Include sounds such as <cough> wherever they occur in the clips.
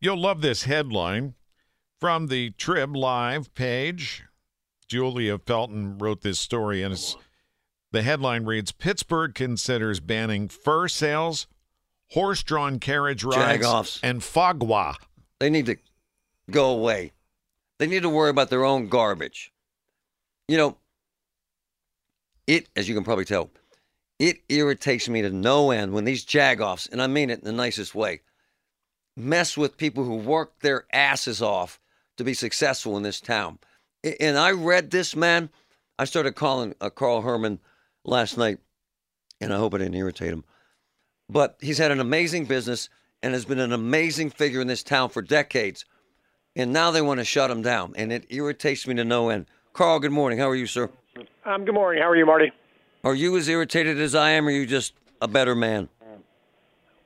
You'll love this headline from the Trib Live page. Julia Felton wrote this story, and it's, the headline reads Pittsburgh considers banning fur sales, horse drawn carriage rides, Jag-offs. and foie gras. They need to go away. They need to worry about their own garbage. You know, it, as you can probably tell, it irritates me to no end when these jagoffs, and I mean it in the nicest way, mess with people who work their asses off to be successful in this town. And I read this man. I started calling uh, Carl Herrmann last night, and I hope I didn't irritate him. But he's had an amazing business and has been an amazing figure in this town for decades. And now they want to shut him down, and it irritates me to no end. Carl, good morning. How are you, sir? Um, good morning. How are you, Marty? Are you as irritated as I am, or are you just a better man?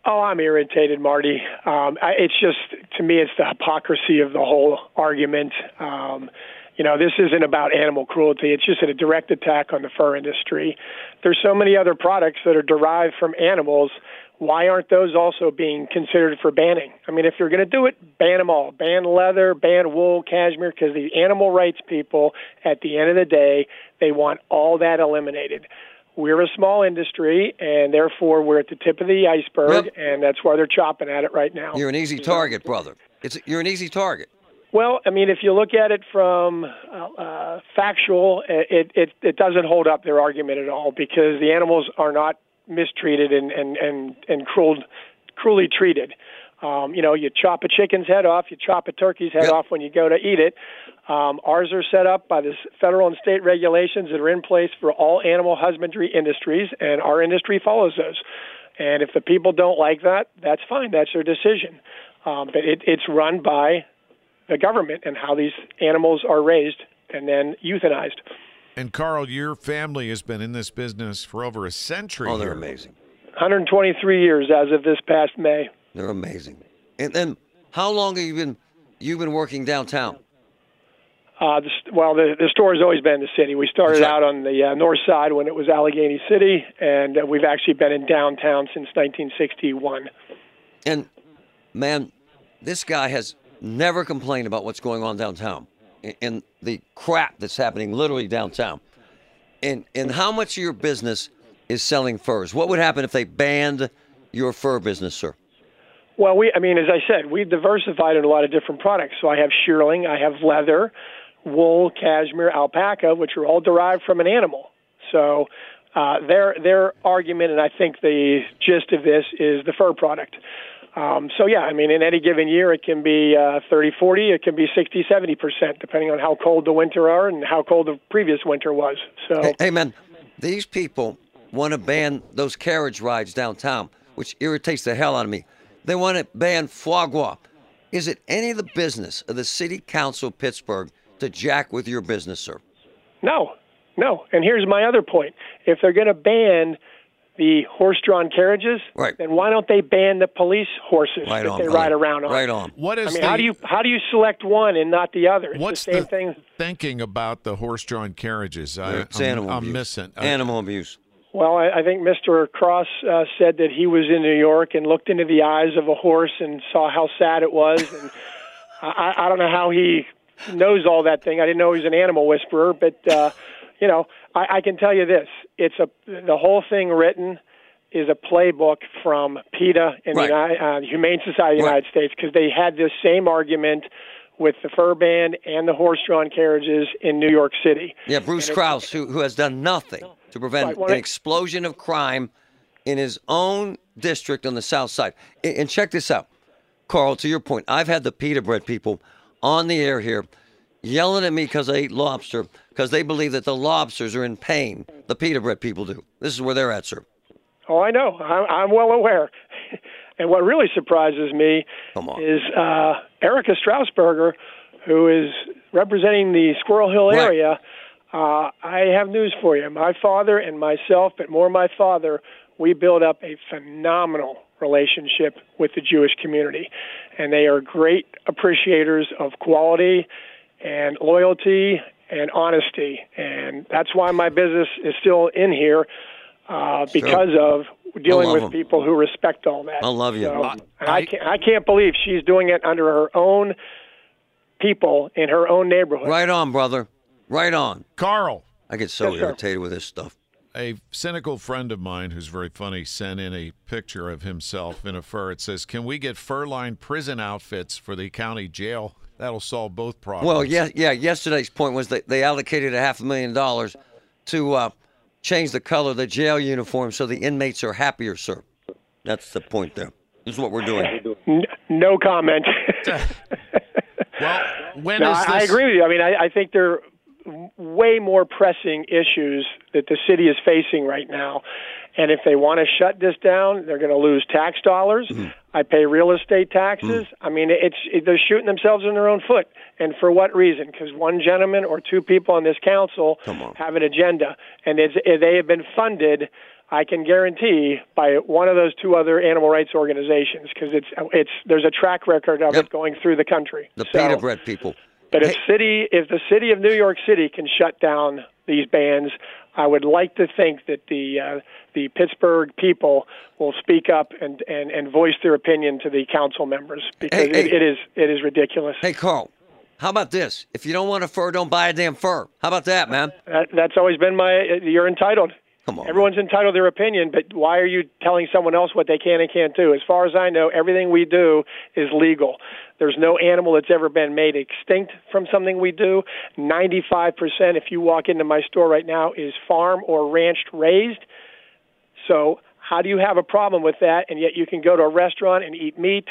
Oh, I'm irritated, Marty. Um, I, it's just to me, it's the hypocrisy of the whole argument. Um, you know, this isn't about animal cruelty. It's just a direct attack on the fur industry. There's so many other products that are derived from animals. Why aren't those also being considered for banning? I mean, if you're going to do it, ban them all. Ban leather, ban wool, cashmere, because the animal rights people, at the end of the day, they want all that eliminated. We're a small industry, and therefore we're at the tip of the iceberg, Yep. and that's why they're chopping at it right now. You're an easy target, brother. It's you're an easy target. Well, I mean, if you look at it from uh, uh, factual, it, it it doesn't hold up their argument at all because the animals are not mistreated and and and and cruel, cruelly treated. Um, you know, you chop a chicken's head off, you chop a turkey's head Yep. off when you go to eat it. Um, ours are set up by the federal and state regulations that are in place for all animal husbandry industries, and our industry follows those. And if the people don't like that, that's fine. That's their decision. Um, but it, it's run by the government and how these animals are raised and then euthanized. And Carl, your family has been in this business for over a century. Oh, they're here. amazing. 123 years as of this past May. They're amazing. And then, how long have you been you've been working downtown? Uh, the, well, the, the store has always been in the city. We started right. out on the uh, north side when it was Allegheny City, and uh, we've actually been in downtown since 1961. And man, this guy has never complained about what's going on downtown and- and the crap that's happening literally downtown. And and how much of your business is selling furs? What would happen if they banned your fur business, sir? Well, we, I mean, as I said, we've diversified in a lot of different products. So I have shearling, I have leather, wool, cashmere, alpaca, which are all derived from an animal. So uh, their their argument, and I think the gist of this is the fur product. Um, so yeah, I mean, in any given year, it can be uh, 30, 40, it can be 60, 70 percent, depending on how cold the winter are and how cold the previous winter was. So Hey, hey, man, these people want to ban those carriage rides downtown, which irritates the hell out of me. They want to ban foie gras. Is it any of the business of the city council of Pittsburgh to jack with your business, sir? No, no. And here's my other point: if they're going to ban the horse-drawn carriages, Right. then why don't they ban the police horses Right that on, they brother. ride around on? Right on. What is I mean, the, how do you how do you select one and not the other? It's what's the same the thing. thinking about the horse-drawn carriages? I, It's I'm, animal I'm abuse. missing. Animal abuse. Well, I, I think Mr. Cross uh, said that he was in New York and looked into the eyes of a horse and saw how sad it was. And <laughs> I, I don't know how he knows all that thing. I didn't know he was an animal whisperer, but uh, you know, I, I can tell you this: it's a the whole thing written is a playbook from PETA and Right. the Uni- uh, Humane Society of the Right. United States because they had this same argument with the fur ban and the horse-drawn carriages in New York City. Yeah, Bruce And Kraus, who, who has done nothing to prevent Right, an it- explosion of crime in his own district on the south side. And, check this out, Carl, to your point, I've had the pita bread people on the air here yelling at me because I ate lobster because they believe that the lobsters are in pain. The pita bread people do. This is where they're at, sir. Oh, I know. I'm, I'm well aware. <laughs> And what really surprises me is uh, Erika Strassburger, who is representing the Squirrel Hill Right. area. Uh, I have news for you. My father and myself, but more my father, we built up a phenomenal relationship with the Jewish community. And they are great appreciators of quality and loyalty and honesty. And that's why my business is still in here uh, because of dealing with with 'em. people who respect all that. I love you. So, I- I, can't, I can't believe she's doing it under her own people in her own neighborhood. Right on, brother. Right on. Carl, I get so Yes, sir. irritated with this stuff. a cynical friend of mine who's very funny sent in a picture of himself in a fur. It says, "Can we get fur-lined prison outfits for the county jail? That'll solve both problems." Well, yeah, yeah. Yesterday's point was that they allocated a half a million dollars to uh, change the color of the jail uniform so the inmates are happier, sir. That's the point there. This is what we're doing. No comment. <laughs> <laughs> Well, when no, is I, I agree with you. I mean, I, I think there are w- way more pressing issues that the city is facing right now. And if they want to shut this down, they're going to lose tax dollars. Mm-hmm. I pay real estate taxes. I mean, it's it, they're shooting themselves in their own foot. And for what reason? Because one gentleman or two people on this council on. have an agenda, and it's, they have been funded. I can guarantee by one of those two other animal rights organizations because it's it's there's a track record of Yep. it going through the country. The So- pita bread people. But if city, if the city of New York City can shut down these bans, I would like to think that the uh, the Pittsburgh people will speak up and, and, and voice their opinion to the council members because Hey, it, hey. it is it is ridiculous. Hey, Carl. How about this? If you don't want a fur, don't buy a damn fur. How about that, man? That, that's always been my. You're entitled. Come on. Everyone's entitled to their opinion, but why are you telling someone else what they can and can't do? As far as I know, everything we do is legal. There's no animal that's ever been made extinct from something we do. 95%, if you walk into my store right now, is farm or ranched raised. So, how do you have a problem with that? And yet you can go to a restaurant and eat meat,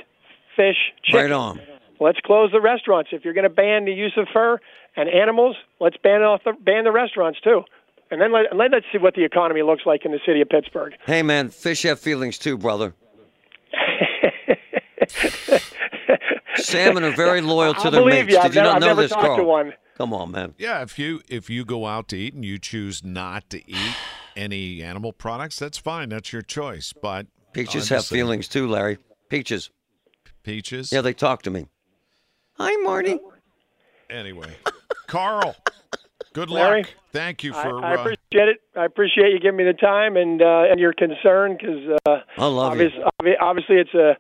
fish, chicken. Right on. Let's close the restaurants. If you're going to ban the use of fur and animals, let's ban off the, ban the restaurants too. And then let, let, let's see what the economy looks like in the city of Pittsburgh. Hey, man, fish have feelings too, brother. <laughs> Salmon are very loyal to I'll their mates. you. Did I've you not I've know never this, talked Carl? to one. Come on, man. Yeah, if you if you go out to eat and you choose not to eat any animal products, that's fine. That's your choice. But Peaches I'm have feelings too, Larry. Peaches. Peaches. Yeah, they talk to me. Hi, Marty. Anyway, Carl. Good Larry, luck. Thank you for. I uh, appreciate it. I appreciate you giving me the time and uh, and your concern because uh, I love you. obvi- obviously it's a.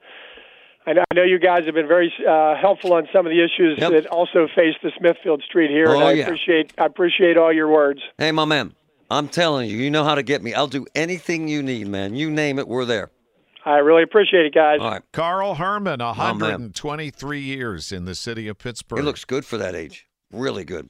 I know, I know you guys have been very uh, helpful on some of the issues Yep. that also face the Smithfield Street here, and Oh, I yeah. appreciate I appreciate all your words. Hey, my man. I'm telling you, you know how to get me. I'll do anything you need, man. You name it, we're there. I really appreciate it, guys. All right. Carl Herrmann, man. 123 years in the city of Pittsburgh. He looks good for that age. Really good.